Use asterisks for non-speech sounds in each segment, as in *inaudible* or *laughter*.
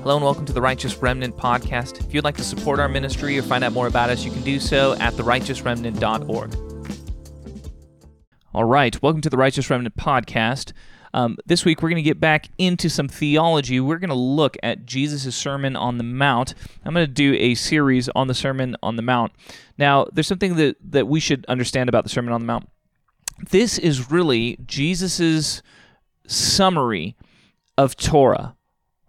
Hello and welcome to the Righteous Remnant podcast. If you'd like to support our ministry or find out more about us, you can do so at therighteousremnant.org. All right, welcome to the Righteous Remnant podcast. Um, this week, we're going to get back into some theology. We're going to look at Jesus' Sermon on the Mount. I'm going to do a series on the Sermon on the Mount. Now, there's something that, that we should understand about the Sermon on the Mount. This is really Jesus' summary of Torah.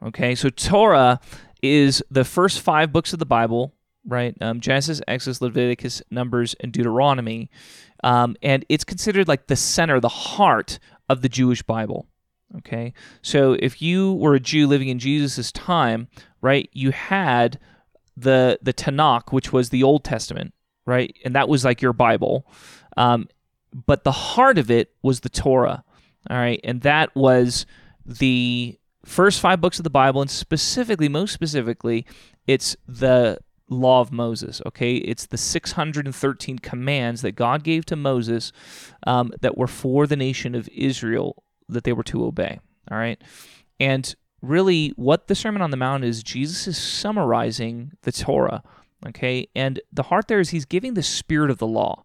Okay, so Torah is the first five books of the Bible, right? Um, Genesis, Exodus, Leviticus, Numbers, and Deuteronomy. Um, and it's considered like the center, the heart of the Jewish Bible. Okay, so if you were a Jew living in Jesus' time, right, you had the the Tanakh, which was the Old Testament, right, and that was like your Bible. Um, but the heart of it was the Torah, all right, and that was the first five books of the Bible, and specifically, most specifically, it's the law of Moses. Okay, it's the 613 commands that God gave to Moses um, that were for the nation of Israel that they were to obey. All right, and really, what the Sermon on the Mount is, Jesus is summarizing the Torah. Okay, and the heart there is he's giving the spirit of the law.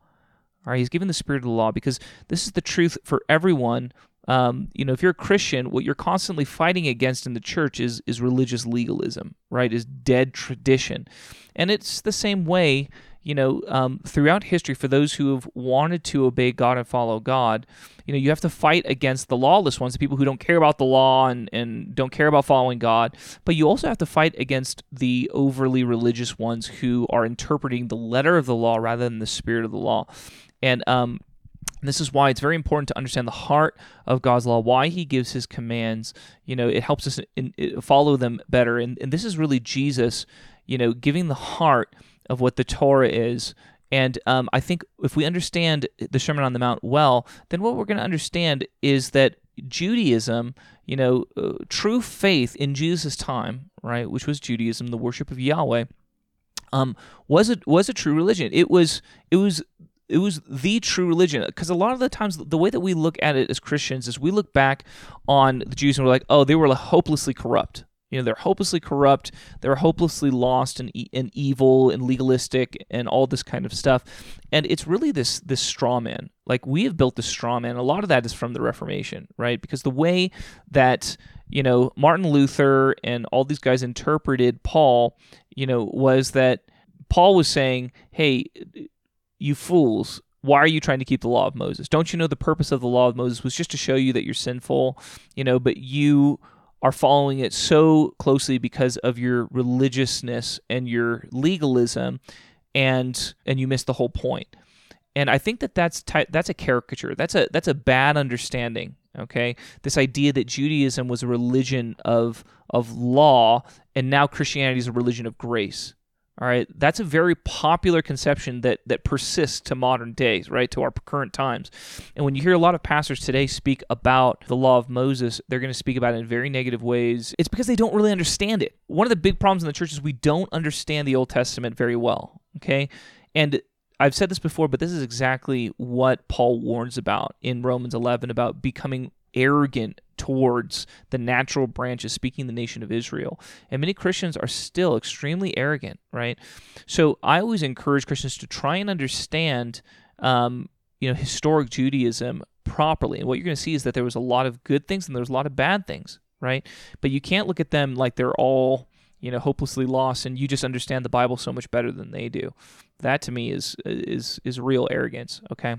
All right, he's giving the spirit of the law because this is the truth for everyone um, you know, if you're a Christian, what you're constantly fighting against in the church is is religious legalism, right? Is dead tradition, and it's the same way, you know, um, throughout history for those who have wanted to obey God and follow God. You know, you have to fight against the lawless ones, the people who don't care about the law and and don't care about following God. But you also have to fight against the overly religious ones who are interpreting the letter of the law rather than the spirit of the law. And um, this is why it's very important to understand the heart of God's law, why He gives His commands. You know, it helps us in, in, follow them better. And, and this is really Jesus, you know, giving the heart of what the Torah is. And um, I think if we understand the Sermon on the Mount well, then what we're going to understand is that Judaism, you know, uh, true faith in Jesus' time, right, which was Judaism, the worship of Yahweh, um, was a was a true religion. It was it was it was the true religion because a lot of the times the way that we look at it as Christians is we look back on the Jews and we're like, oh, they were hopelessly corrupt. You know, they're hopelessly corrupt. They're hopelessly lost and, and evil and legalistic and all this kind of stuff. And it's really this this straw man. Like we have built this straw man. A lot of that is from the Reformation, right? Because the way that you know Martin Luther and all these guys interpreted Paul, you know, was that Paul was saying, hey you fools, why are you trying to keep the law of Moses? Don't you know the purpose of the law of Moses was just to show you that you're sinful, you know, but you are following it so closely because of your religiousness and your legalism and and you miss the whole point. And I think that that's ty- that's a caricature. That's a that's a bad understanding, okay? This idea that Judaism was a religion of of law and now Christianity is a religion of grace. All right, that's a very popular conception that that persists to modern days, right, to our current times. And when you hear a lot of pastors today speak about the law of Moses, they're going to speak about it in very negative ways. It's because they don't really understand it. One of the big problems in the church is we don't understand the Old Testament very well. Okay, and I've said this before, but this is exactly what Paul warns about in Romans 11 about becoming arrogant towards the natural branches speaking the nation of Israel. And many Christians are still extremely arrogant, right? So I always encourage Christians to try and understand, um, you know, historic Judaism properly. And what you're going to see is that there was a lot of good things and there was a lot of bad things, right? But you can't look at them like they're all you know hopelessly lost and you just understand the bible so much better than they do that to me is is is real arrogance okay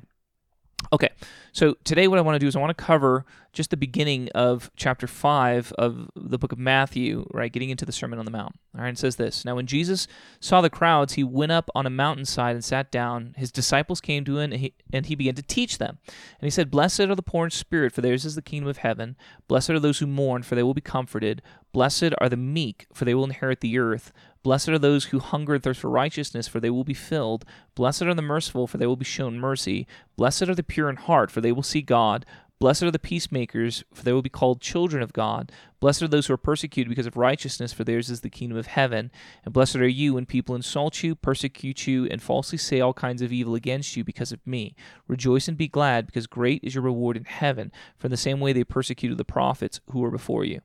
Okay, so today what I want to do is I want to cover just the beginning of chapter 5 of the book of Matthew, right, getting into the Sermon on the Mount. All right, it says this Now, when Jesus saw the crowds, he went up on a mountainside and sat down. His disciples came to him, and he, and he began to teach them. And he said, Blessed are the poor in spirit, for theirs is the kingdom of heaven. Blessed are those who mourn, for they will be comforted. Blessed are the meek, for they will inherit the earth. Blessed are those who hunger and thirst for righteousness, for they will be filled. Blessed are the merciful, for they will be shown mercy. Blessed are the pure in heart, for they will see God. Blessed are the peacemakers, for they will be called children of God. Blessed are those who are persecuted because of righteousness, for theirs is the kingdom of heaven. And blessed are you when people insult you, persecute you, and falsely say all kinds of evil against you because of me. Rejoice and be glad, because great is your reward in heaven. For in the same way they persecuted the prophets who were before you.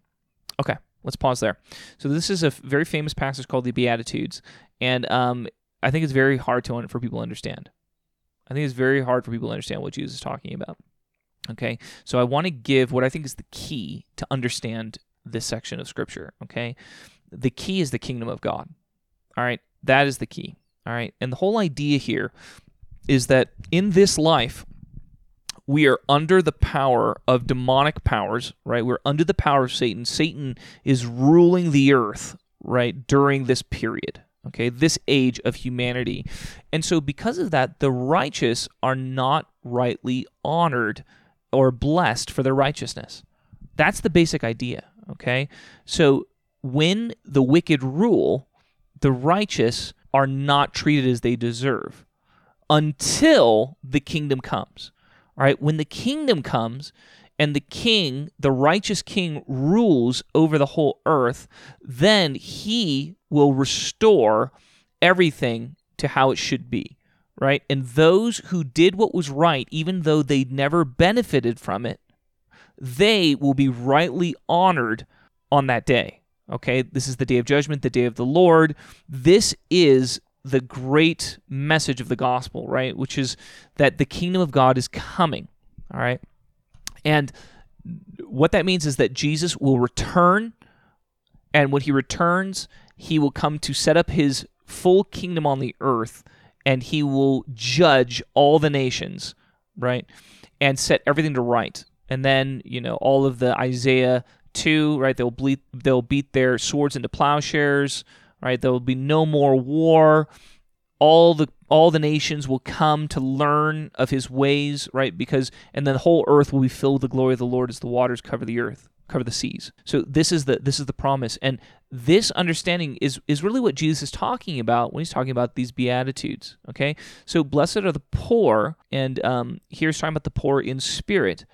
Okay, let's pause there. So this is a very famous passage called the Beatitudes, and um, I think it's very hard to for people to understand. I think it's very hard for people to understand what Jesus is talking about. Okay, so I want to give what I think is the key to understand this section of Scripture. Okay, the key is the kingdom of God. All right, that is the key. All right, and the whole idea here is that in this life, we are under the power of demonic powers, right? We're under the power of Satan. Satan is ruling the earth, right, during this period, okay, this age of humanity. And so, because of that, the righteous are not rightly honored or blessed for their righteousness. That's the basic idea, okay? So, when the wicked rule, the righteous are not treated as they deserve until the kingdom comes. Right, when the kingdom comes and the king, the righteous king, rules over the whole earth, then he will restore everything to how it should be, right? And those who did what was right, even though they never benefited from it, they will be rightly honored on that day. Okay, this is the day of judgment, the day of the Lord. This is the great message of the gospel, right? Which is that the kingdom of God is coming, all right? And what that means is that Jesus will return, and when he returns, he will come to set up his full kingdom on the earth, and he will judge all the nations, right? And set everything to right. And then, you know, all of the Isaiah 2, right? They'll bleed, they'll beat their swords into plowshares, right? There will be no more war. All the all the nations will come to learn of his ways, right? Because and then the whole earth will be filled with the glory of the Lord as the waters cover the earth, cover the seas. So this is the this is the promise. And this understanding is is really what Jesus is talking about when he's talking about these beatitudes. Okay, so blessed are the poor, and um, here's talking about the poor in spirit.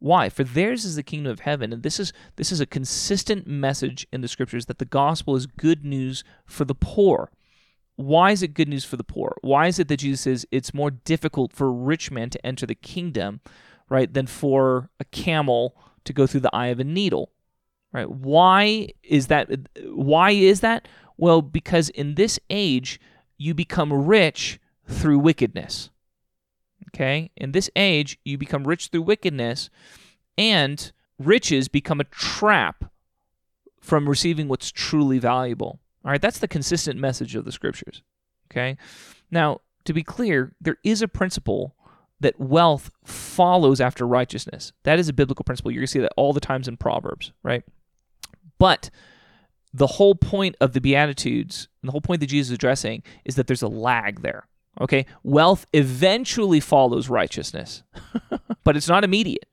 Why? For theirs is the kingdom of heaven, and this is this is a consistent message in the scriptures that the gospel is good news for the poor. Why is it good news for the poor? Why is it that Jesus says it's more difficult for a rich man to enter the kingdom, right, than for a camel to go through the eye of a needle? Right? Why is that why is that? Well, because in this age you become rich through wickedness. Okay? In this age, you become rich through wickedness, and riches become a trap from receiving what's truly valuable. All right, that's the consistent message of the scriptures. Okay? Now, to be clear, there is a principle that wealth follows after righteousness. That is a biblical principle. You're going to see that all the times in Proverbs, right? But the whole point of the Beatitudes, and the whole point that Jesus is addressing, is that there's a lag there. Okay, wealth eventually follows righteousness, *laughs* but it's not immediate.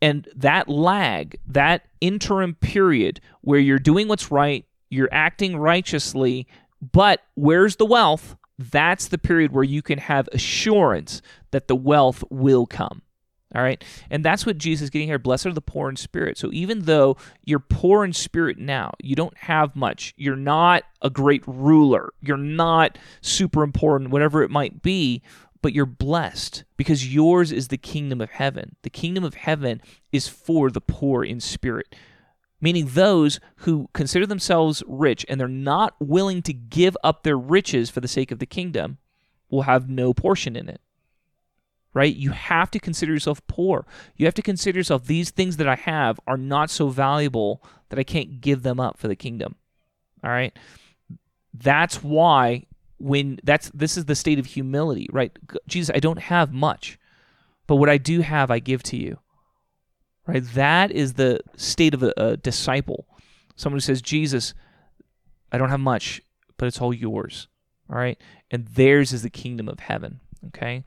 And that lag, that interim period where you're doing what's right, you're acting righteously, but where's the wealth? That's the period where you can have assurance that the wealth will come. All right. And that's what Jesus is getting here. Blessed are the poor in spirit. So even though you're poor in spirit now, you don't have much, you're not a great ruler, you're not super important, whatever it might be, but you're blessed because yours is the kingdom of heaven. The kingdom of heaven is for the poor in spirit, meaning those who consider themselves rich and they're not willing to give up their riches for the sake of the kingdom will have no portion in it right? You have to consider yourself poor. You have to consider yourself, these things that I have are not so valuable that I can't give them up for the kingdom. All right? That's why when that's this is the state of humility, right? Jesus, I don't have much, but what I do have I give to you. Right? That is the state of a, a disciple. Someone who says, "Jesus, I don't have much, but it's all yours." All right? And theirs is the kingdom of heaven. Okay?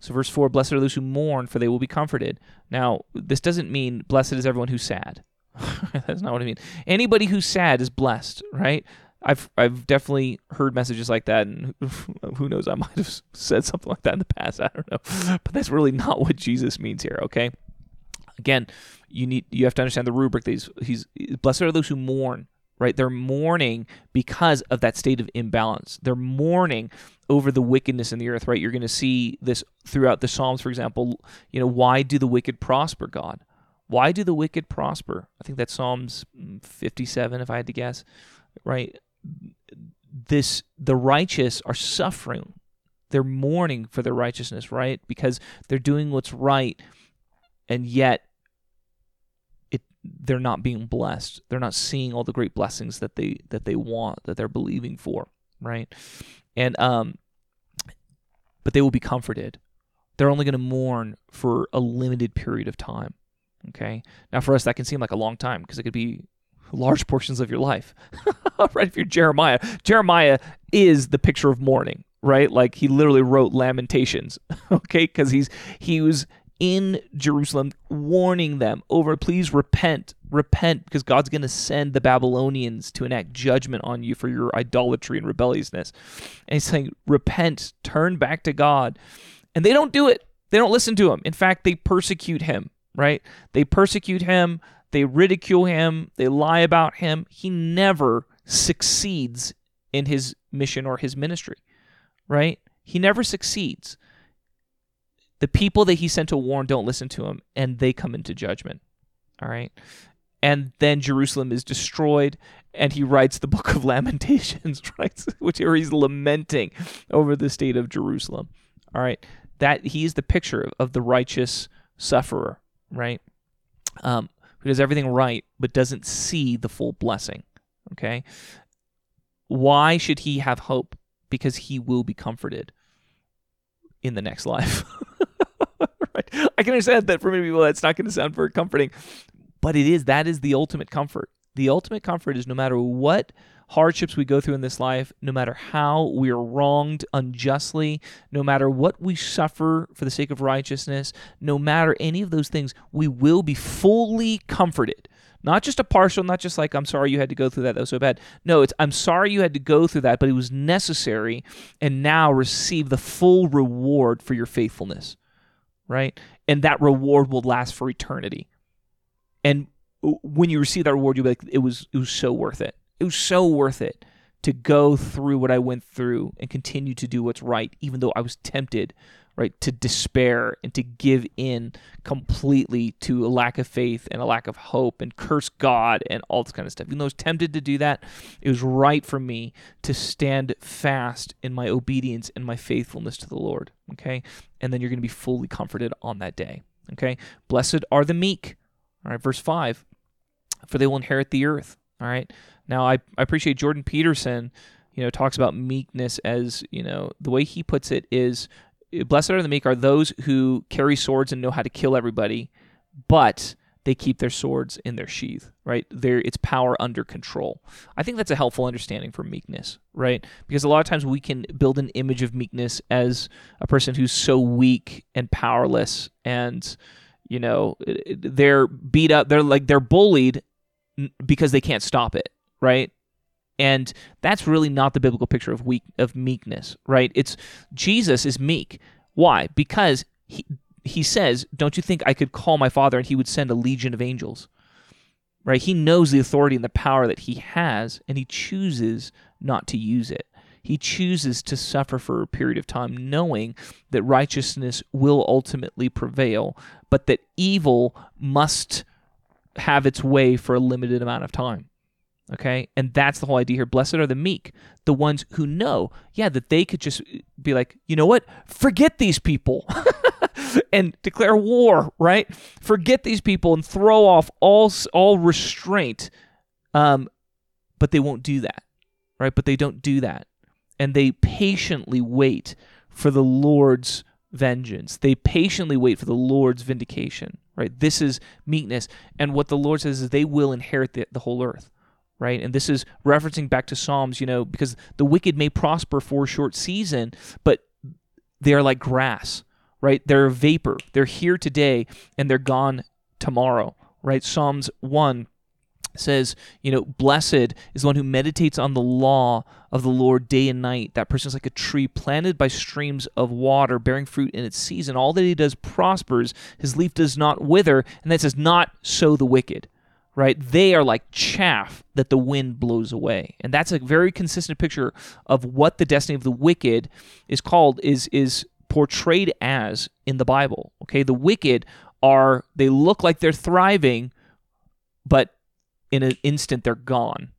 So, verse 4 Blessed are those who mourn, for they will be comforted. Now, this doesn't mean blessed is everyone who's sad. *laughs* That's not what I mean. Anybody who's sad is blessed, right? I've I've definitely heard messages like that, and *laughs* who knows, I might have *laughs* said something like that in the past. I don't know, but that's really not what Jesus means here. Okay, Again, you need you have to understand the rubric. These he's blessed are those who mourn, right? They're mourning because of that state of imbalance. They're mourning over the wickedness in the earth, right? You're going to see this throughout the Psalms, for example. You know, why do the wicked prosper, God? Why do the wicked prosper? I think that's Psalms mm, 57, if I had to guess, right? This the righteous are suffering. They're mourning for their righteousness, right? Because they're doing what's right, and yet they're not being blessed. They're not seeing all the great blessings that they that they want, that they're believing for, right? And um but they will be comforted. They're only going to mourn for a limited period of time. Okay. Now, for us, that can seem like a long time because it could be large *laughs* portions of your life. *laughs* right? If you're Jeremiah, Jeremiah is the picture of mourning, right? Like he literally wrote Lamentations, *laughs* okay? Because he's he was in Jerusalem warning them over, please repent, repent, because God's going to send the Babylonians to enact judgment on you for your idolatry and rebelliousness. And he's saying, repent, turn back to God. And they don't do it. They don't listen to him. In fact, they persecute him, right? They persecute him, they ridicule him, they lie about him. He never succeeds in his mission or his ministry, right? He never succeeds the people that he sent to warn don't listen to him and they come into judgment. All right? And then jerusalem is destroyed and he writes the book of *laughs* lamentations *laughs* right? Which where he's lamenting over the state of jerusalem. All right? That he is the picture of, of the righteous sufferer right? Um, who does everything right but doesn't see the full blessing okay? Why should he have hope? Because he will be comforted in the next *laughs* life? *laughs* I can understand that for many people that's not going to sound very comforting, but it is. That is the ultimate comfort. The ultimate comfort is no matter what hardships we go through in this life, no matter how we are wronged unjustly, no matter what we suffer for the sake of righteousness, no matter any of those things, we will be fully comforted. Not just a partial, not just like, I'm sorry you had to go through that, that was so bad. No, it's, I'm sorry you had to go through that, but it was necessary, and now receive the full reward for your faithfulness right? And that reward will last for eternity. And when you receive that reward, you'll be like, it was it was so worth it. It was so worth it to go through what I went through and continue to do what's right, even though I was tempted right, to despair and to give in completely to a lack of faith and a lack of hope and curse God and all this kind of stuff. Even though I was tempted to do that, it was right for me to stand fast in my obedience and my faithfulness to the Lord. Okay. And then you're going to be fully comforted on that day. Okay. Blessed are the meek. All right. Verse 5 For they will inherit the earth. All right. Now, I, I appreciate Jordan Peterson you know talks about meekness as you know the way he puts it is eh, blessed are the meek are those who carry swords and know how to kill everybody, but they keep their swords in their sheath, right? There, it's power under control. I think that's a helpful understanding for meekness, right? Because a lot of times we can build an image of meekness as a person who's so weak and powerless, and you know eh, eh, they're beat up, they're like they're bullied because they can't stop it, right? And that's really not the biblical picture of weak of meekness, right? It's Jesus is meek. Why? Because he he says, "Don't you think I could call my father and he would send a legion of angels?" Right? He knows the authority and the power that he has and he chooses not to use it. He chooses to suffer for a period of time knowing that righteousness will ultimately prevail, but that evil must have its way for a limited amount of time. Okay. And that's the whole idea here. Blessed are the meek, the ones who know, yeah, that they could just be like, you know what? Forget these people *laughs* and declare war, right? Forget these people and throw off all, all restraint. Um, but they won't do that, right? But they don't do that. And they patiently wait for the Lord's vengeance. They patiently wait for the Lord's vindication, right? This is meekness. And what the Lord says is they will inherit the, the whole earth right? And this is referencing back to Psalms, you know, because the wicked may prosper for a short season, but they are like grass, right? They're a vapor. They're here today and they're gone tomorrow, right? Psalms 1 says, you know, blessed is the one who meditates on the law of the Lord day and night. That person is like a tree planted by streams of water, bearing fruit in its season. All that he does prospers. His leaf does not wither. And that says, not so the wicked, right? They are like chaff that the wind blows away. And that's a very consistent picture of what the destiny of the wicked is called, is, is portrayed as in the Bible. Okay, the wicked are, they look like they're thriving, but in an instant they're gone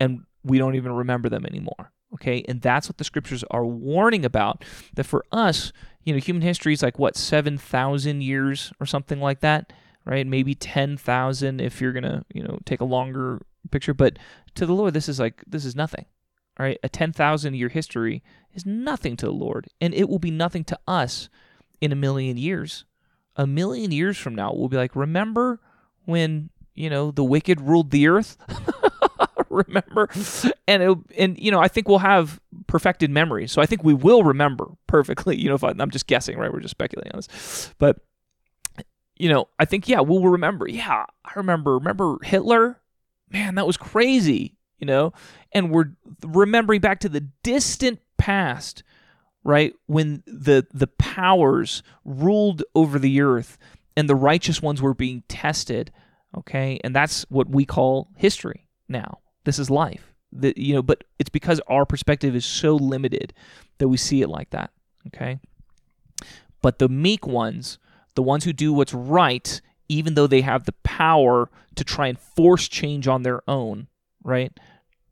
and we don't even remember them anymore okay and that's what the scriptures are warning about that for us you know human history is like what 7000 years or something like that right? Maybe 10000 if you're gonna you know take a longer picture but to the lord this is like this is nothing all right? A 10000 year history is nothing to the lord and it will be nothing to us in a million years. A million years from now we'll be like remember when you know, the wicked ruled the earth. *laughs* remember? And it, and you know i think we'll have perfected memory so i think we will remember perfectly. *laughs* You know if I, i'm just guessing right? We're just speculating on this. But you know i think yeah we'll remember yeah i remember remember hitler man that was crazy you know and we're remembering back to the distant past right when the the powers ruled over the earth and the righteous ones were being tested Okay, and that's what we call history now. This is life. The, you know, but it's because our perspective is so limited that we see it like that. Okay, but the meek ones, the ones who do what's right, even though they have the power to try and force change on their own, right?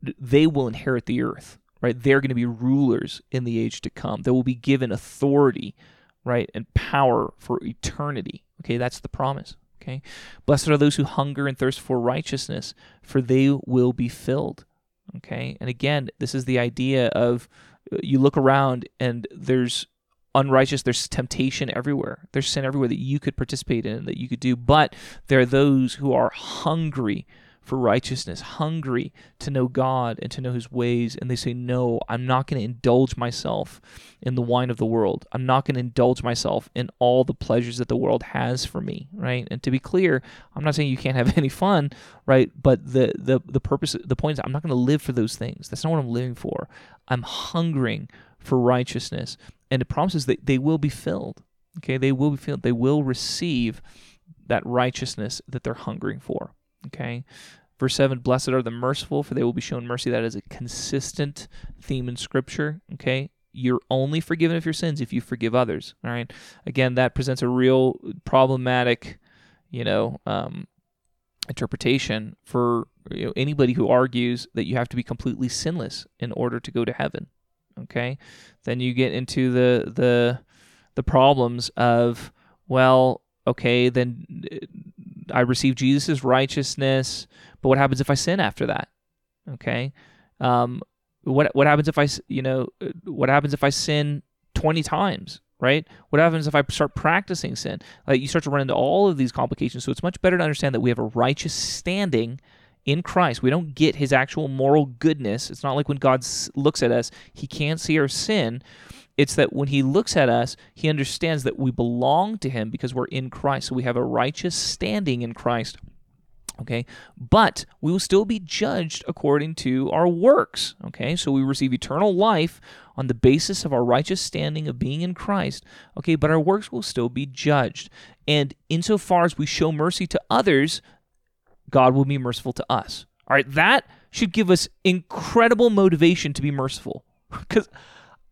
They will inherit the earth, right? They're going to be rulers in the age to come. They will be given authority, right, and power for eternity. Okay, that's the promise. Okay. Blessed are those who hunger and thirst for righteousness, for they will be filled. Okay. And again, this is the idea of uh, you look around and there's unrighteous, there's temptation everywhere. There's sin everywhere that you could participate in, that you could do. But there are those who are hungry for righteousness, hungry to know God and to know His ways. And they say, No, I'm not going to indulge myself in the wine of the world. I'm not going to indulge myself in all the pleasures that the world has for me, right? And to be clear, I'm not saying you can't have *laughs* any fun, right? But the the the purpose, the point is, I'm not going to live for those things. That's not what I'm living for. I'm hungering for righteousness, and it promises that they will be filled. Okay, they will be filled. They will receive that righteousness that they're hungering for. Okay. Verse 7 Blessed are the merciful, for they will be shown mercy. That is a consistent theme in Scripture. Okay. You're only forgiven of your sins if you forgive others. All right. Again, that presents a real problematic, you know, um, interpretation for you know, anybody who argues that you have to be completely sinless in order to go to heaven. Okay. Then you get into the the the problems of well, okay, then I receive Jesus' righteousness, but what happens if I sin after that? Okay, um, what what happens if I you know what happens if I sin twenty times? Right? What happens if I start practicing sin? Like you start to run into all of these complications. So it's much better to understand that we have a righteous standing in Christ. We don't get his actual moral goodness. It's not like when God looks at us, he can't see our sin. It's that when he looks at us, he understands that we belong to him because we're in Christ. So we have a righteous standing in Christ. Okay, but we will still be judged according to our works. Okay, so we receive eternal life on the basis of our righteous standing of being in Christ. Okay, but our works will still be judged. And insofar as we show mercy to others, God will be merciful to us. All right, that should give us incredible motivation to be merciful. *laughs* Because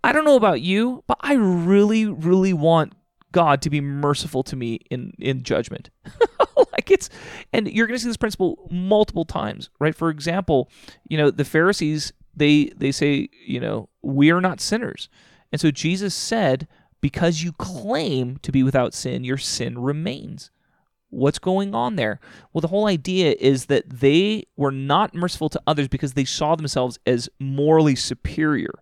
I don't know about you, but I really, really want God to be merciful to me in in judgment. *laughs* like it's and you're going to see this principle multiple times, right? For example, you know, the Pharisees they they say, you know, we are not sinners. And so Jesus said, because you claim to be without sin, your sin remains. What's going on there? Well, the whole idea is that they were not merciful to others because they saw themselves as morally superior.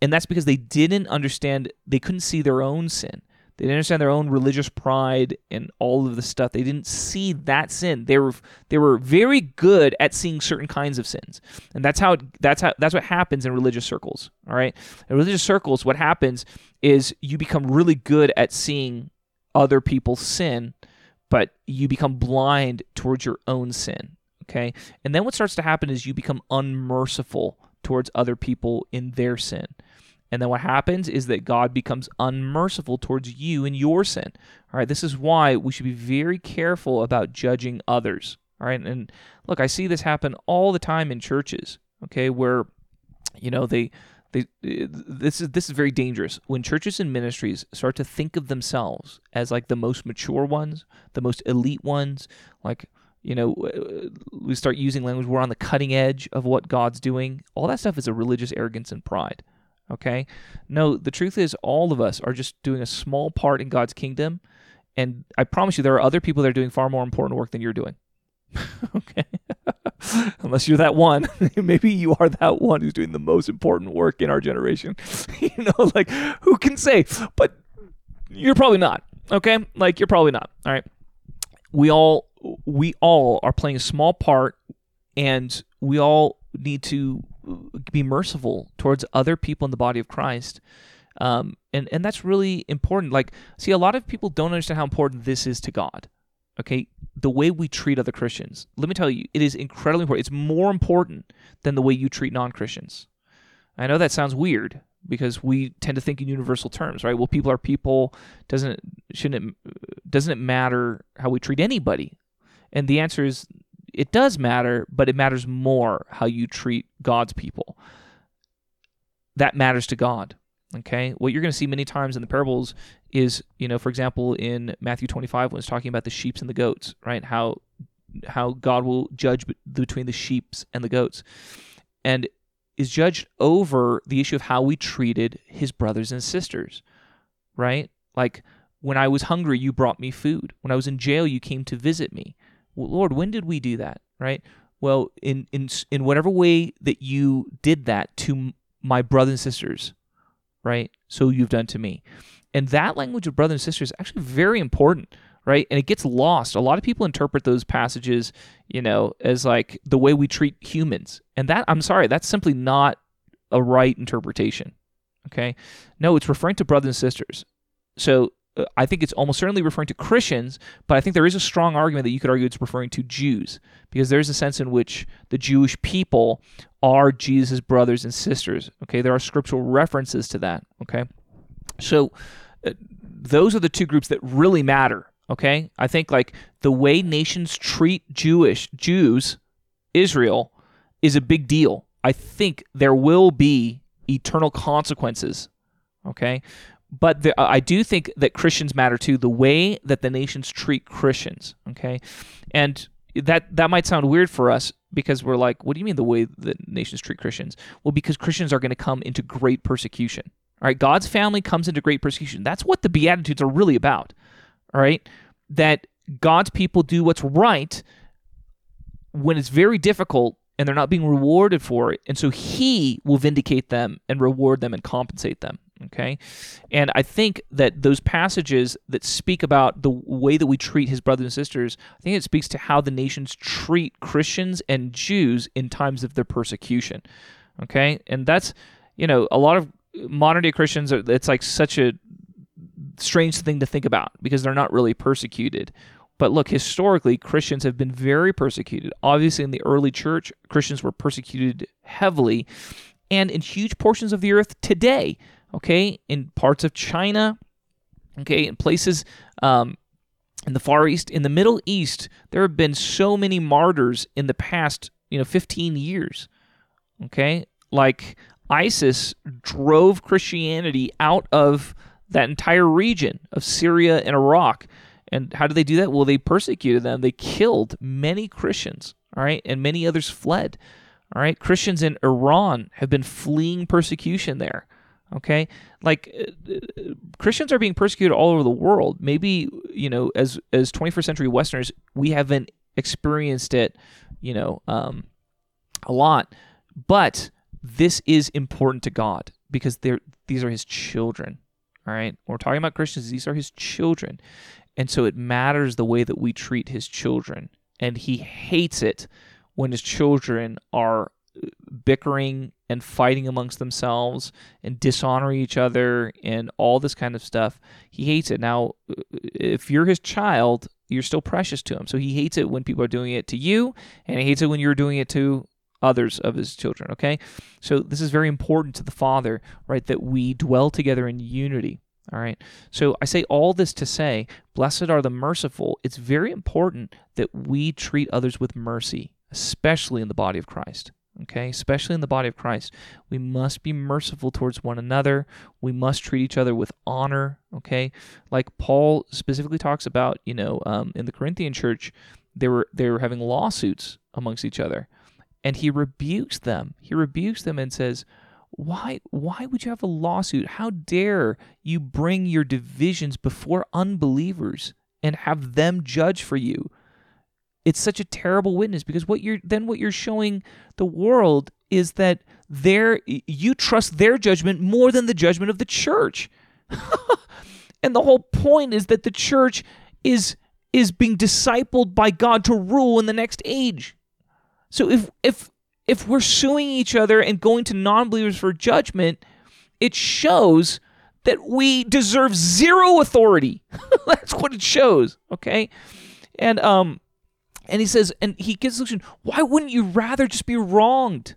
And that's because they didn't understand, they couldn't see their own sin. They didn't understand their own religious pride and all of the stuff. They didn't see that sin. They were they were very good at seeing certain kinds of sins, and that's how that's how that's what happens in religious circles. All right, in religious circles, what happens is you become really good at seeing other people's sin, but you become blind towards your own sin. Okay. And then what starts to happen is you become unmerciful towards other people in their sin. And then what happens is that God becomes unmerciful towards you in your sin. All right, this is why we should be very careful about judging others. All right, and look, I see this happen all the time in churches. Okay, where you know they they this is this is very dangerous when churches and ministries start to think of themselves as like the most mature ones, the most elite ones, like you know we start using language we're on the cutting edge of what God's doing. All that stuff is a religious arrogance and pride. Okay? No, the truth is, all of us are just doing a small part in God's kingdom. And I promise you, there are other people that are doing far more important work than you're doing. *laughs* okay? *laughs* Unless you're that one. *laughs* Maybe you are that one who's doing the most important work in our generation. *laughs* you know, like, who can say? But you're probably not. Okay? Like, you're probably not. All right? We all. We all are playing a small part, and we all need to be merciful towards other people in the body of Christ. Um, and and that's really important. Like, see, a lot of people don't understand how important this is to God. Okay, the way we treat other Christians. Let me tell you, it is incredibly important. It's more important than the way you treat non-Christians. I know that sounds weird because we tend to think in universal terms, right? Well, people are people. Doesn't shouldn't it, doesn't it matter how we treat anybody? And the answer is it does matter, but it matters more how you treat God's people. That matters to God. Okay? What you're going to see many times in the parables is, you know, for example, in Matthew 25 when it's talking about the sheep and the goats, right? How how God will judge between the sheep and the goats. And is judged over the issue of how we treated his brothers and sisters, right? Like when I was hungry, you brought me food. When I was in jail, you came to visit me. Lord, when did we do that? Right? Well, in in in whatever way that you did that to my brothers and sisters, right? So you've done to me. And that language of brother and sister is actually very important, right? And it gets lost. A lot of people interpret those passages, you know, as like the way we treat humans. And that I'm sorry, that's simply not a right interpretation. Okay? No, it's referring to brothers and sisters. So I think it's almost certainly referring to Christians, but I think there is a strong argument that you could argue it's referring to Jews because there's a sense in which the Jewish people are Jesus' brothers and sisters. Okay, there are scriptural references to that. Okay, so uh, those are the two groups that really matter. Okay, I think like the way nations treat Jewish Jews, Israel, is a big deal. I think there will be eternal consequences okay but the, uh, I do think that Christians matter too. The way that the nations treat Christians, okay, and that that might sound weird for us because we're like, what do you mean the way the nations treat Christians? Well, because Christians are going to come into great persecution. All right, God's family comes into great persecution. That's what the Beatitudes are really about. All right, that God's people do what's right when it's very difficult and they're not being rewarded for it, and so He will vindicate them and reward them and compensate them. Okay. And I think that those passages that speak about the way that we treat his brothers and sisters, I think it speaks to how the nations treat Christians and Jews in times of their persecution. Okay. And that's, you know, a lot of modern day Christians, uh, it's like such a strange thing to think about because they're not really persecuted. But look, historically, Christians have been very persecuted. Obviously, in the early church, Christians were persecuted heavily. And in huge portions of the earth today, okay, in parts of China, okay, in places um, in the Far East, in the Middle East, there have been so many martyrs in the past, you know, 15 years, okay? Like ISIS drove Christianity out of that entire region of Syria and Iraq. And how did they do that? Well, they persecuted them. They killed many Christians, all right, and many others fled. All right, Christians in Iran have been fleeing persecution there. Okay, like uh, uh, Christians are being persecuted all over the world. Maybe you know, as as 21st century Westerners, we haven't experienced it, you know, um, a lot. But this is important to God because they're these are His children. All right, when we're talking about Christians. These are His children, and so it matters the way that we treat His children. And He hates it when His children are bickering and fighting amongst themselves and dishonoring each other and all this kind of stuff. He hates it. Now, if you're his child, you're still precious to him. So he hates it when people are doing it to you, and he hates it when you're doing it to others of his children, okay? So this is very important to the Father, right, that we dwell together in unity. All right. So I say all this to say, blessed are the merciful. It's very important that we treat others with mercy, especially in the body of Christ. Okay, especially in the body of Christ, we must be merciful towards one another. We must treat each other with honor. Okay, like Paul specifically talks about, you know, um, in the Corinthian church, they were they were having lawsuits amongst each other, and he rebukes them. He rebukes them and says, why why would you have a lawsuit? How dare you bring your divisions before unbelievers and have them judge for you? It's such a terrible witness because what you're then what you're showing the world is that their you trust their judgment more than the judgment of the church. *laughs* and the whole point is that the church is is being discipled by God to rule in the next age. So if if if we're suing each other and going to non believers for judgment, it shows that we deserve zero authority. *laughs* That's what it shows, okay? And um and he says and he gives the solution, why wouldn't you rather just be wronged?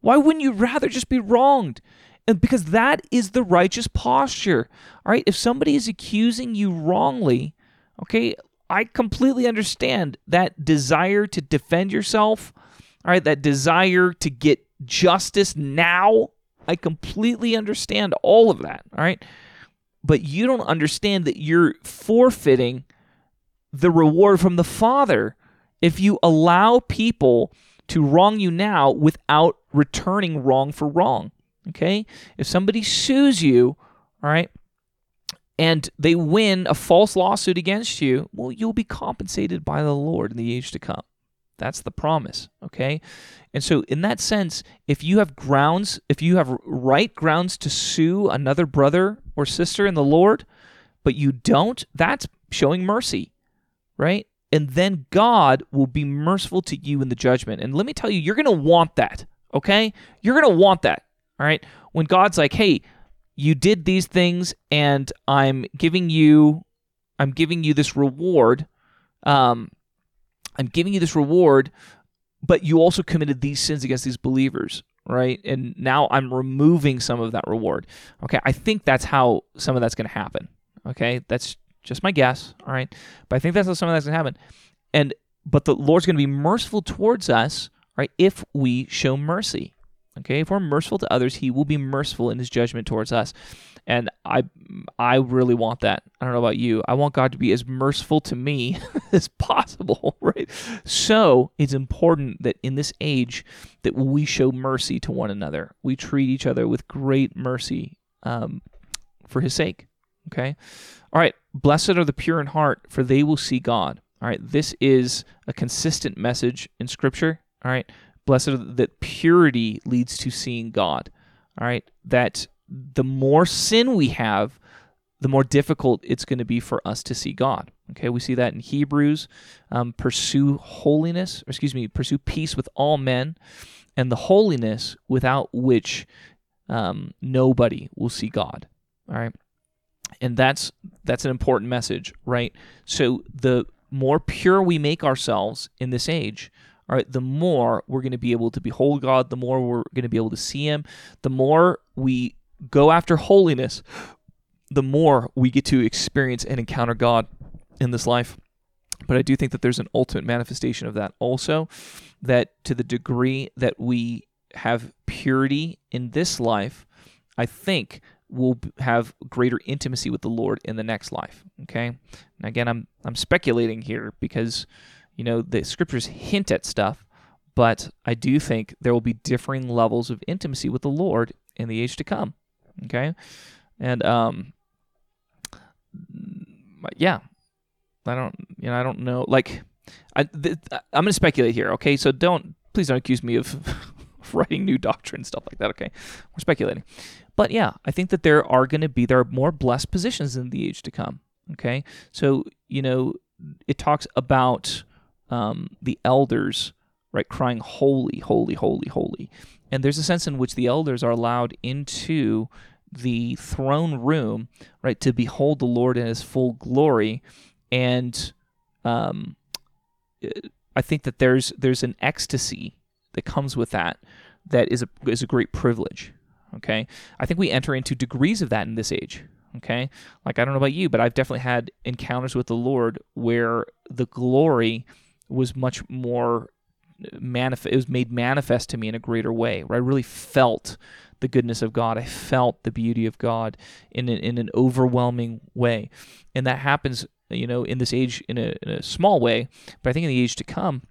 Why wouldn't you rather just be wronged? And because that is the righteous posture. All right, if somebody is accusing you wrongly, okay, I completely understand that desire to defend yourself all right, that desire to get justice now. I completely understand all of that. All right. But you don't understand that you're forfeiting the reward from the Father if you allow people to wrong you now without returning wrong for wrong. Okay? If somebody sues you, all right, and they win a false lawsuit against you, well, you'll be compensated by the Lord in the age to come. That's the promise, okay? And so, in that sense, if you have grounds, if you have right grounds to sue another brother or sister in the Lord, but you don't, that's showing mercy, right? And then God will be merciful to you in the judgment. And let me tell you, you're going to want that, okay? You're going to want that, all right? When God's like, hey, you did these things and I'm giving you I'm giving you this reward um I'm giving you this reward, but you also committed these sins against these believers, right? And now I'm removing some of that reward. Okay, I think that's how some of that's going to happen. Okay, that's just my guess. All right, but I think that's how some that's going to happen. And but the Lord's going to be merciful towards us, right? If we show mercy. Okay, if we're merciful to others, He will be merciful in His judgment towards us and I I really want that. I don't know about you. I want God to be as merciful to me *laughs* as possible, *laughs* right? So, it's important that in this age that we show mercy to one another. We treat each other with great mercy um, for his sake, okay? All right, blessed are the pure in heart, for they will see God. All right, this is a consistent message in scripture, all right? Blessed that purity leads to seeing God. All right, that the more sin we have, the more difficult it's going to be for us to see God. Okay, we see that in Hebrews. Um, pursue holiness, or excuse me, pursue peace with all men, and the holiness without which um, nobody will see God. All right, and that's that's an important message, right? So the more pure we make ourselves in this age, all right, the more we're going to be able to behold God, the more we're going to be able to see Him, the more we go after holiness, the more we get to experience and encounter God in this life. But I do think that there's an ultimate manifestation of that also, that to the degree that we have purity in this life, I think we'll have greater intimacy with the Lord in the next life. Okay. And again, I'm I'm speculating here because you know the scriptures hint at stuff, but I do think there will be differing levels of intimacy with the Lord in the age to come. Okay, and um, yeah, I don't, you know, I don't know. Like, I, th- I'm gonna speculate here. Okay, so don't please don't accuse me of *laughs* writing new doctrine stuff like that. Okay, we're speculating, but yeah, I think that there are going to be there are more blessed positions in the age to come. Okay, so you know, it talks about um, the elders right crying holy, holy, holy, holy, and there's a sense in which the elders are allowed into the throne room, right, to behold the Lord in his full glory. And um, I think that there's there's an ecstasy that comes with that that is a is a great privilege. Okay, I think we enter into degrees of that in this age. Okay, like I don't know about you, but I've definitely had encounters with the Lord where the glory was much more manifest. It was made manifest to me in a greater way. Where I really felt the goodness of God. I felt the beauty of God in an, in an overwhelming way, and that happens, you know, in this age in a, in a small way. But I think in the age to come,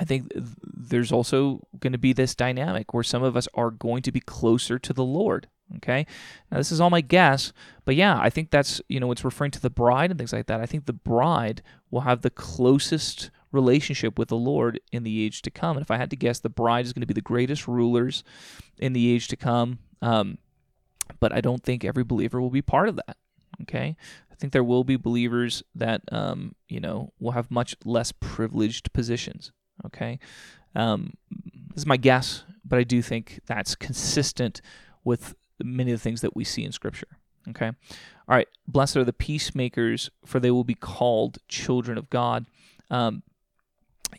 I think there's also going to be this dynamic where some of us are going to be closer to the Lord. Okay. Now, this is all my guess, but yeah, I think that's, you know, it's referring to the bride and things like that. I think the bride will have the closest relationship with the Lord in the age to come. And if I had to guess, the bride is going to be the greatest rulers in the age to come. Um, but I don't think every believer will be part of that. Okay. I think there will be believers that, um, you know, will have much less privileged positions. Okay. Um, this is my guess, but I do think that's consistent with many of the things that we see in Scripture. Okay. All right. Blessed are the peacemakers, for they will be called children of God. Um,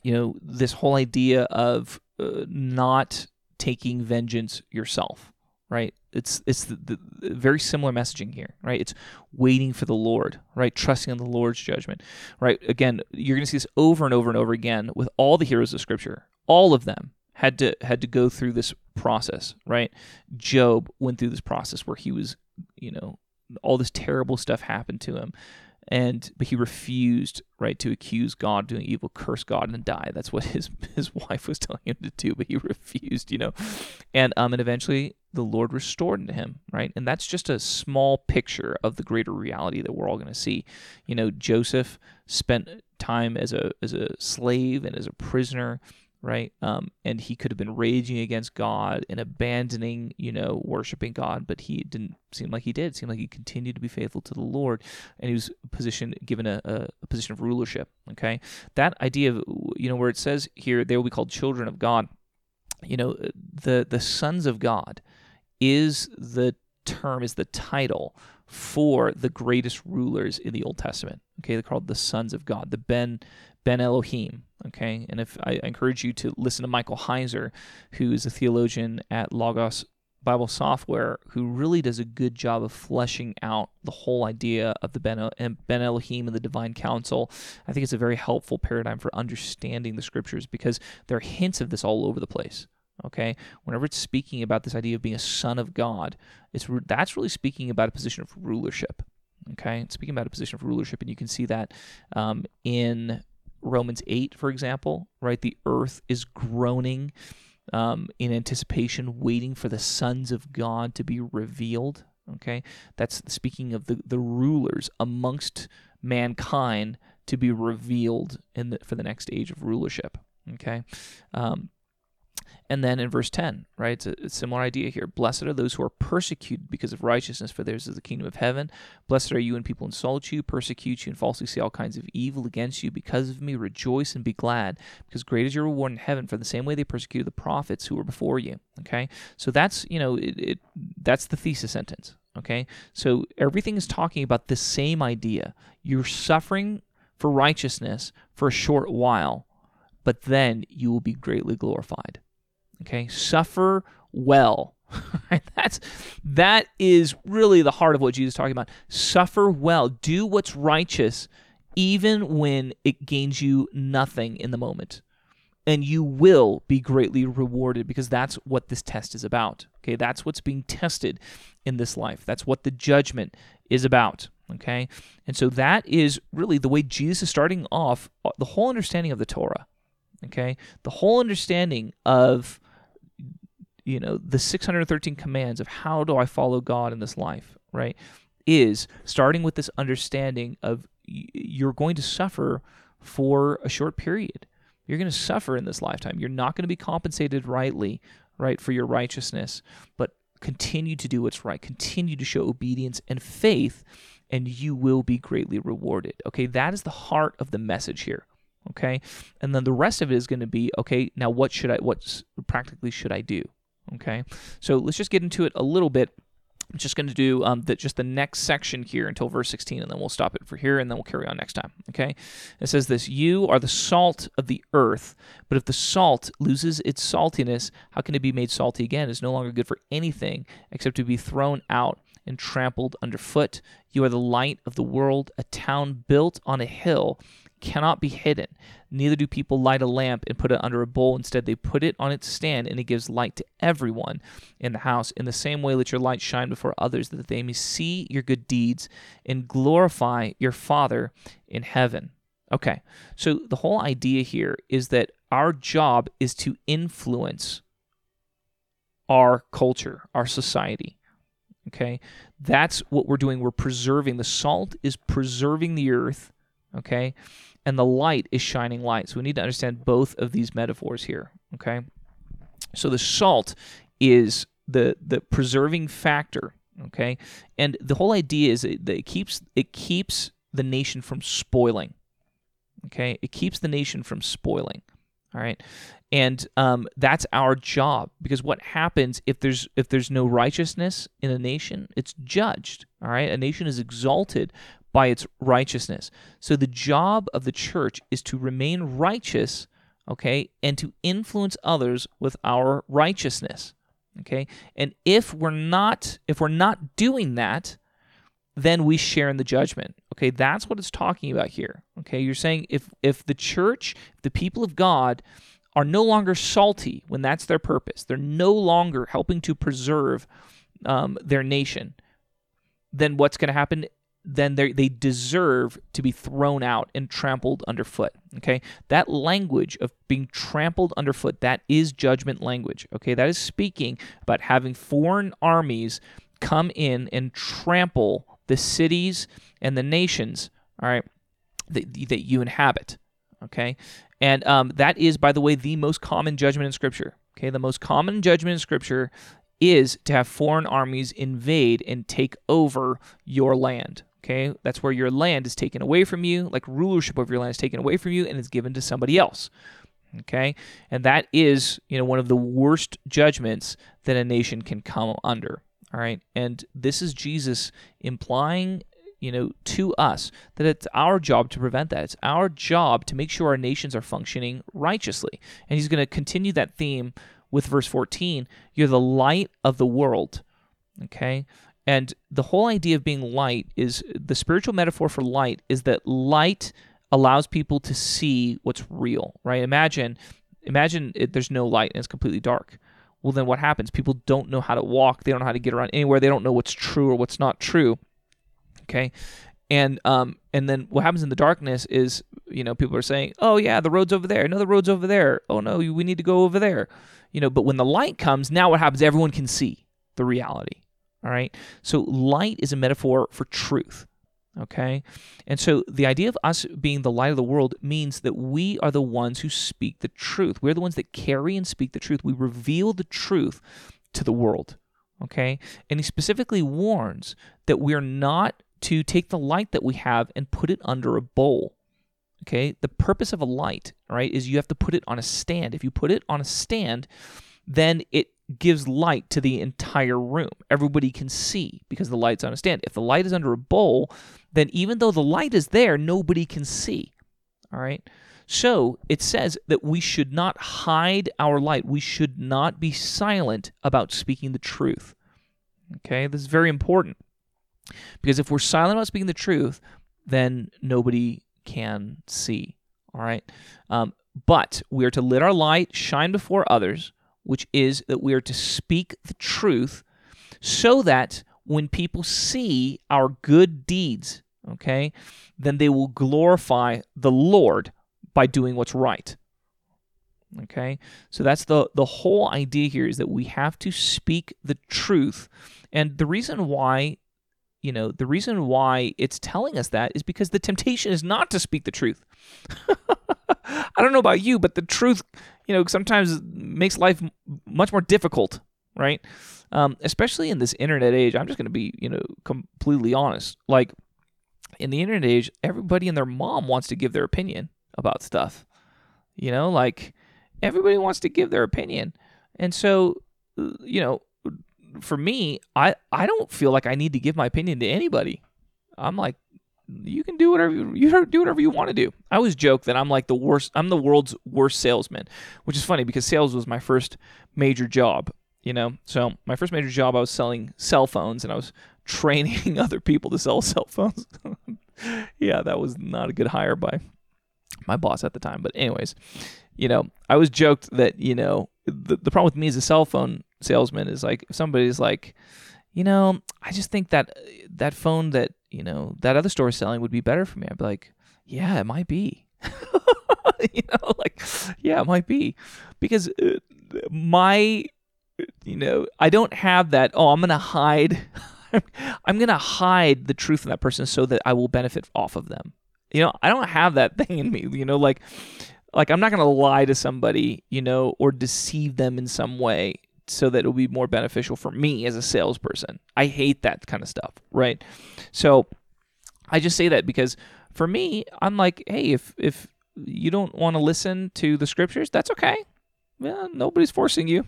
you know, this whole idea of uh, not taking vengeance yourself, right? It's it's the, the, very similar messaging here, right? It's waiting for the Lord, right? Trusting in the Lord's judgment, right? Again, you're going to see this over and over and over again with all the heroes of Scripture. All of them had to had to go through this process, right? Job went through this process where he was, you know, all this terrible stuff happened to him and but he refused right to accuse God doing evil, curse God and die. That's what his *laughs* his wife was telling him to do, but he *laughs* refused, you know. And um and eventually the Lord restored to him, right? And that's just a small picture of the greater reality that we're all going to see. You know, Joseph spent time as a as a slave and as a prisoner right? Um, and he could have been raging against God and abandoning, you know, worshiping God, but he didn't seem like he did. It seemed like he continued to be faithful to the Lord, and he was positioned, given a, a, position of rulership. Okay, that idea of you know where it says here they will be called children of God. You know, the the sons of God is the term is the title for the greatest rulers in the Old Testament. Okay, they're called the sons of God, the Ben Ben Elohim. Okay, and if I, encourage you to listen to Michael Heiser, who is a theologian at Logos Bible Software, who really does a good job of fleshing out the whole idea of the Ben, ben Elohim and the divine council. I think it's a very helpful paradigm for understanding the scriptures because there are hints of this all over the place. Okay, whenever it's speaking about this idea of being a son of God, it's that's really speaking about a position of rulership. Okay, speaking about a position of rulership, and you can see that um, in Romans 8, for example, right? The earth is groaning um, in anticipation, waiting for the sons of God to be revealed. Okay, that's speaking of the, the rulers amongst mankind to be revealed in the, for the next age of rulership. Okay, um, and then in verse 10, right, it's a, a, similar idea here. Blessed are those who are persecuted because of righteousness, for theirs is the kingdom of heaven. Blessed are you when people insult you, persecute you, and falsely say all kinds of evil against you because of me. Rejoice and be glad, because great is your reward in heaven. For the same way they persecuted the prophets who were before you. Okay, so that's you know it, it that's the thesis sentence. Okay, so everything is talking about the same idea. You're suffering for righteousness for a short while, but then you will be greatly glorified. Okay, suffer well. *laughs* That's that is really the heart of what Jesus is talking about. Suffer well. Do what's righteous, even when it gains you nothing in the moment. And you will be greatly rewarded because that's what this test is about. Okay, that's what's being tested in this life. That's what the judgment is about. Okay, and so that is really the way Jesus is starting off uh, the whole understanding of the Torah. Okay, the whole understanding of you know the 613 commands of how do I follow God in this life, right? Is starting with this understanding of you're going to suffer for a short period. You're going to suffer in this lifetime. You're not going to be compensated rightly, right, for your righteousness, but continue to do what's right. Continue to show obedience and faith, and you will be greatly rewarded. Okay, that is the heart of the message here. Okay, and then the rest of it is going to be okay. Now, what should I? What practically should I do? Okay, so let's just get into it a little bit. I'm just going to do um, the, just the next section here until verse 16, and then we'll stop it for here, and then we'll carry on next time. Okay? It says this You are the salt of the earth, but if the salt loses its saltiness, how can it be made salty again? It's no longer good for anything except to be thrown out and trampled underfoot. You are the light of the world, a town built on a hill cannot be hidden. Neither do people light a lamp and put it under a bowl. Instead, they put it on its stand, and it gives light to everyone in the house. In the same way, let your light shine before others, that they may see your good deeds and glorify your Father in heaven. Okay, so the whole idea here is that our job is to influence our culture, our society. Okay, that's what we're doing. We're preserving. The salt is preserving the earth. Okay, and the light is shining light. So we need to understand both of these metaphors here. Okay, so the salt is the the preserving factor. Okay, and the whole idea is that it keeps it keeps the nation from spoiling. Okay, it keeps the nation from spoiling. All right, and um, that's our job because what happens if there's if there's no righteousness in a nation, it's judged. All right, a nation is exalted by its righteousness. So the job of the church is to remain righteous, okay, and to influence others with our righteousness. Okay? And if we're not if we're not doing that, then we share in the judgment. Okay? That's what it's talking about here. Okay? You're saying if if the church, the people of God are no longer salty when that's their purpose, they're no longer helping to preserve um, their nation, then what's going to happen? Then they deserve to be thrown out and trampled underfoot. Okay, that language of being trampled underfoot that is judgment language. Okay, that is speaking about having foreign armies come in and trample the cities and the nations. All right, that, that you inhabit. Okay, and um, that is, by the way, the most common judgment in Scripture. Okay, the most common judgment in Scripture is to have foreign armies invade and take over your land. Okay, that's where your land is taken away from you, like rulership of your land is taken away from you and is given to somebody else. Okay, and that is, you know, one of the worst judgments that a nation can come under. All right, and this is Jesus implying, you know, to us that it's our job to prevent that. It's our job to make sure our nations are functioning righteously. And he's going to continue that theme with verse 14 You're the light of the world. Okay, and the whole idea of being light is the spiritual metaphor for light is that light allows people to see what's real, right? Imagine imagine it, there's no light and it's completely dark. Well, then what happens? People don't know how to walk. They don't know how to get around anywhere. They don't know what's true or what's not true. Okay, and um, and then what happens in the darkness is, you know, people are saying, "Oh yeah, the road's over there. No, the road's over there. Oh no, we need to go over there." You know, but when the light comes, now what happens? Everyone can see the reality. All right. So light is a metaphor for truth. Okay. And so the idea of us being the light of the world means that we are the ones who speak the truth. We're the ones that carry and speak the truth. We reveal the truth to the world. Okay. And he specifically warns that we're not to take the light that we have and put it under a bowl. Okay. The purpose of a light, right, is you have to put it on a stand. If you put it on a stand, then it gives light to the entire room. Everybody can see because the light's on a stand. If the light is under a bowl, then even though the light is there, nobody can see. All right? So it says that we should not hide our light. We should not be silent about speaking the truth. Okay? This is very important. Because if we're silent about speaking the truth, then nobody can see. All right? Um, but we are to let our light shine before others which is that we are to speak the truth so that when people see our good deeds, okay, then they will glorify the Lord by doing what's right. Okay? So that's the the whole idea here is that we have to speak the truth. And the reason why you know, the reason why it's telling us that is because the temptation is not to speak the truth. *laughs* I don't know about you, but the truth you know, sometimes makes life much more difficult, right? Um, especially in this internet age. I'm just going to be, you know, completely honest. Like in the internet age, everybody and their mom wants to give their opinion about stuff. You know, like everybody wants to give their opinion. And so, you know, for me, I I don't feel like I need to give my opinion to anybody. I'm like, you can do whatever you, you do whatever you want to do. I always joke that I'm like the worst. I'm the world's worst salesman, which is funny because sales was my first major job. You know, so my first major job, I was selling cell phones and I was *laughs* training other people to sell *laughs* cell phones. *laughs* yeah, that was not a good hire by my boss at the time. But anyways, you know, I was joked that you know the the problem with me as a cell phone salesman is like if somebody's like, you know, I just think that that phone that you know that other store is selling would be better for me. I'd be like, yeah, it might be. *laughs* you know, like, yeah, it might be because uh, my you know, I don't have that. Oh, I'm gonna hide. *laughs* I'm gonna hide the truth in that person so that I will benefit off of them. You know, I don't have that *laughs* thing in me. You know, like, like I'm not gonna lie to somebody, you know, or deceive them in some way so that it'll be more beneficial for me as a salesperson. I hate that kind of stuff, right? So I just say that because for me, I'm like, hey, if if you don't want to listen to the scriptures, that's okay. Well, nobody's forcing you.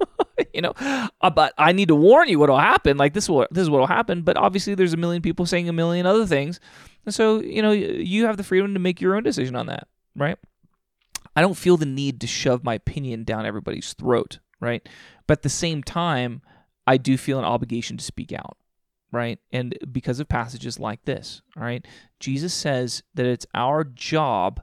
*laughs* you know, uh, but I need to warn you what'll happen. Like this will this is what'll happen. But obviously, there's a million people saying a million other things, and so you know you have the freedom to make your own decision on that, right? I don't feel the need to shove my opinion down everybody's throat, right? But at the same time, I do feel an obligation to speak out, right? And because of passages like this, all right, Jesus says that it's our job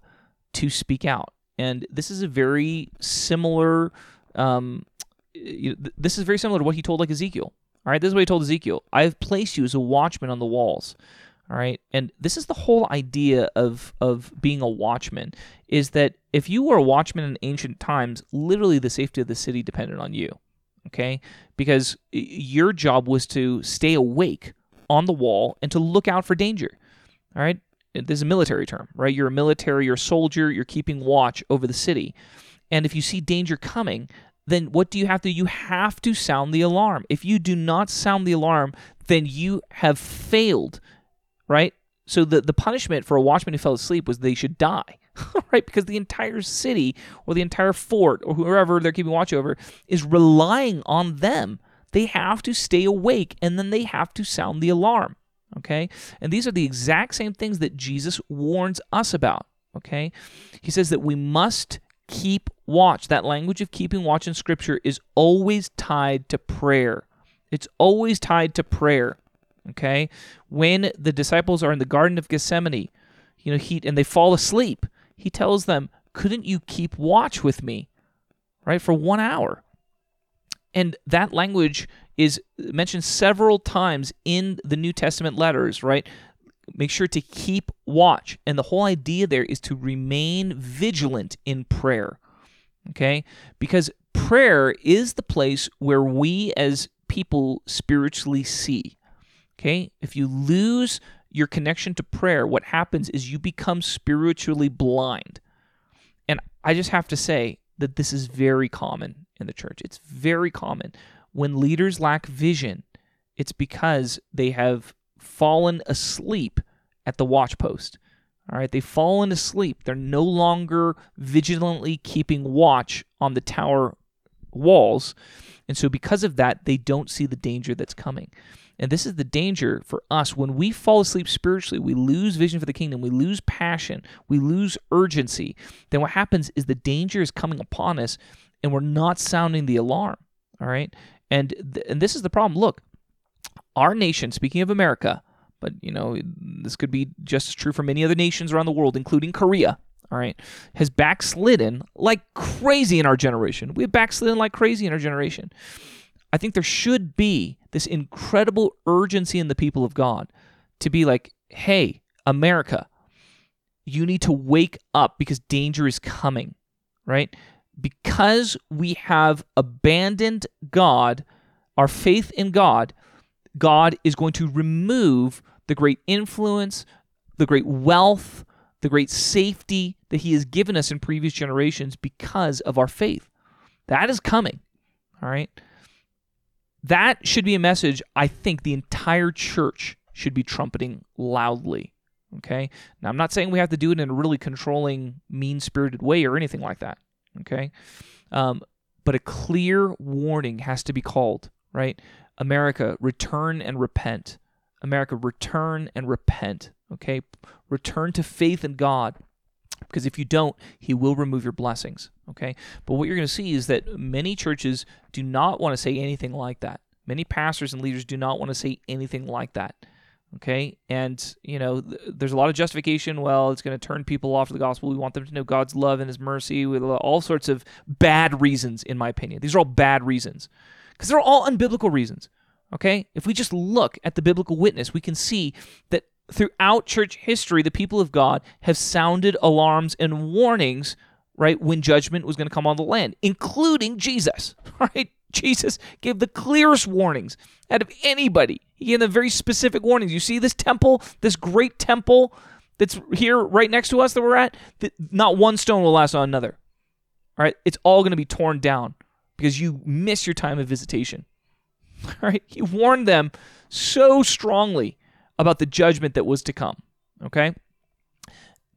to speak out. And this is a very similar um, this is very similar to what he told like Ezekiel. All right, this is what he told Ezekiel. I have placed you as a watchman on the walls. All right, and this is the whole idea of of being a watchman is that if you were a watchman in ancient times, literally the safety of the city depended on you. Okay, because your job was to stay awake on the wall and to look out for danger. All right, this is a military term, right? You're a military, you're a soldier, you're keeping watch over the city. And if you see danger coming, then what do you have to do? You have to sound the alarm. If you do not sound the alarm, then you have failed, right? So the, the punishment for a watchman who fell asleep was they should die, *laughs* right? Because the entire city or the entire fort or whoever they're keeping watch over is relying on them. They have to stay awake and then they have to sound the alarm, okay? And these are the exact same things that Jesus warns us about, okay? He says that we must keep watch. That language of keeping watch in Scripture is always tied to prayer. It's always tied to prayer. Okay? When the disciples are in the Garden of Gethsemane, you know, he and they fall asleep, he tells them, Couldn't you keep watch with me? Right? For one hour. And that language is mentioned several times in the New Testament letters, right? make sure to keep watch. And the whole idea there is to remain vigilant in prayer. Okay? Because prayer is the place where we as people spiritually see. Okay? If you lose your connection to prayer, what happens is you become spiritually blind. And I just have to say that this is very common in the church. It's very common. When leaders lack vision, it's because they have fallen asleep at the watch post. All right, they've fallen asleep. They're no longer vigilantly keeping watch on the tower walls. And so, because of that, they don't see the danger that's coming. And this is the danger for us. When we fall asleep spiritually, we lose vision for the kingdom, we lose passion, we lose urgency. Then what happens is the danger is coming upon us and we're not sounding the alarm. All right. And, th- and this is the problem. Look, our nation, speaking of America, but you know this could be just as true for many other nations around the world, including Korea. All right, has backslidden like crazy in our generation. We have backslidden like crazy in our generation. I think there should be this incredible urgency in the people of God to be like, hey, America, you need to wake up because danger is coming, right? Because we have abandoned God, our faith in God, God is going to remove the great influence, the great wealth, the great safety that He has given us in previous generations because of our faith. That is coming. All right. That should be a message I think the entire church should be trumpeting loudly. Okay. Now, I'm not saying we have to do it in a really controlling, mean spirited way or anything like that. Okay. Um, but a clear warning has to be called right? America, return and repent. America, return and repent. Okay? Return to faith in God. Because if you don't, He will remove your blessings. Okay? But what you're going to see is that many churches do not want to say anything like that. Many pastors and leaders do not want to say anything like that. Okay? And, you know, th- there's a lot of justification. Well, it's going to turn people off to the gospel. We want them to know God's love and His mercy with all sorts of bad reasons, in my opinion. These are all bad reasons because they're all unbiblical reasons. Okay? If we just look at the biblical witness, we can see that throughout church history, the people of God have sounded alarms and warnings, right, when judgment was going to come on the land, including Jesus, *laughs* right? Jesus gave the clearest warnings out of anybody. He gave them very specific warnings. You see this temple, this great temple that's here right next to us that we're at, that not one stone will last on another. All right? It's all going to be torn down because you miss your time of visitation. All *laughs* right? He warned them so strongly about the judgment that was to come. Okay?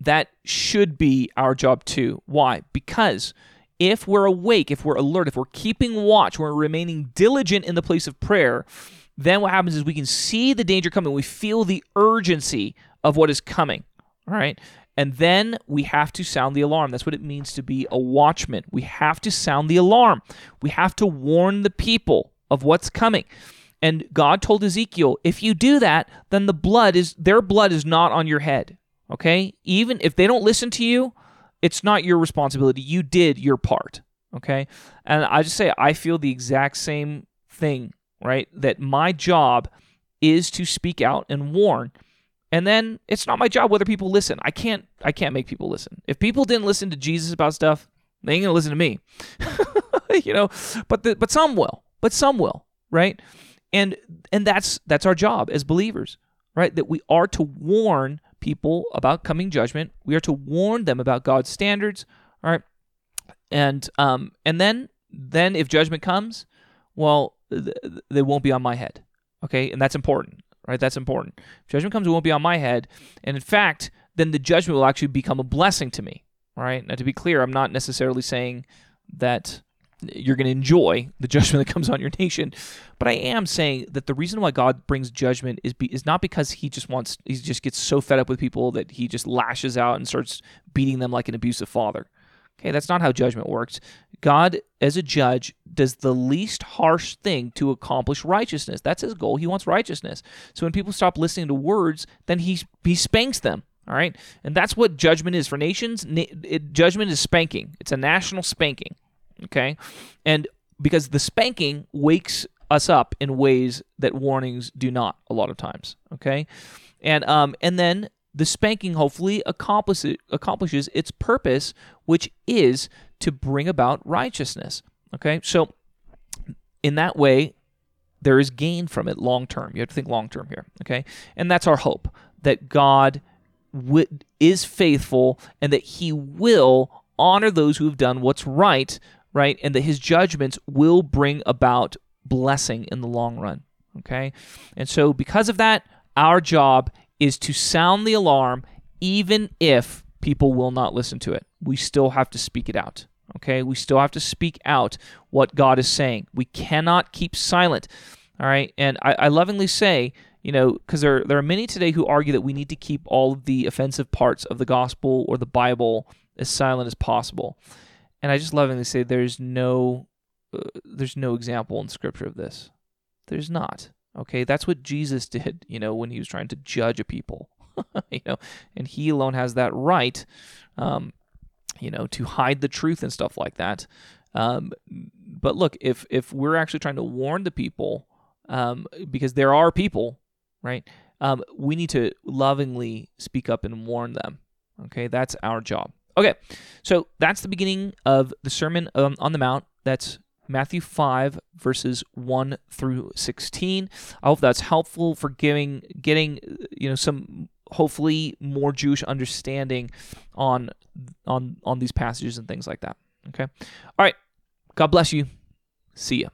That should be our job too. Why? Because if we're awake, if we're alert, if we're keeping watch, we're remaining diligent in the place of prayer, then what happens is we can see the danger coming. We feel the urgency of what is coming. All right. And then we have to sound the alarm. That's what it means to be a watchman. We have to sound the alarm. We have to warn the people of what's coming. And God told Ezekiel, if you do that, then the blood is their blood is not on your head. Okay? Even if they don't listen to you, it's not your responsibility. You did your part. Okay? And I just say I feel the exact same thing, right? That my job is to speak out and warn. And then it's not my job whether people listen. I can't I can't make people listen. If people didn't listen to Jesus about stuff, they ain't gonna listen to me. *laughs* you know, but the, but some will. But some will, right? And and that's that's our job as believers, right? That we are to warn people about coming judgment. We are to warn them about God's standards, all right? And um and then then if judgment comes, well, th- they won't be on my head. Okay? And that's important, right? That's important. If judgment comes, it won't be on my head. And in fact, then the judgment will actually become a blessing to me, right? Now, to be clear, I'm not necessarily saying that you're going to enjoy the judgment that comes on your nation. But I am saying that the reason why God brings judgment is be, is not because he just wants he just gets so fed up with people that he just lashes out and starts beating them like an abusive father. Okay, that's not how judgment works. God, as a judge, does the least harsh thing to accomplish righteousness. That's his goal. He wants righteousness. So when people stop listening to words, then he he spanks them. All right, and that's what judgment is for nations. It, judgment is spanking. It's a national spanking. Okay. And because the spanking wakes us up in ways that warnings do not a lot of times. Okay. And um and then the spanking hopefully accomplishes accomplishes its purpose, which is to bring about righteousness. Okay. So in that way, there is gain from it long term. You have to think long term here. Okay. And that's our hope that God w- is faithful and that he will honor those who have done what's right right? And that his judgments will bring about blessing in the long run, okay? And so, because of that, our job is to sound the alarm even if people will not listen to it. We still have to speak it out. Okay? We still have to speak out what God is saying. We cannot keep silent. All right? And I, I lovingly say, you know, because there, there are many today who argue that we need to keep all of the offensive parts of the gospel or the Bible as silent as possible and I just lovingly say there's no uh, there's no example in scripture of this. There's not. Okay, that's what Jesus *laughs* did, you know, when he was trying to judge a people, *laughs* you know, and he alone has that right, um, you know, to hide the truth and stuff like that. Um, but look, if if we're actually trying to warn the people, um, because there are people, right? Um, we need to lovingly speak up and warn them. Okay, that's our job. Okay, so that's the beginning of the Sermon um, on the Mount. That's Matthew 5 verses 1 through 16. I hope that's helpful for giving getting you know some hopefully more Jewish understanding on on on these passages and things like that. Okay? All right. God bless you. See ya.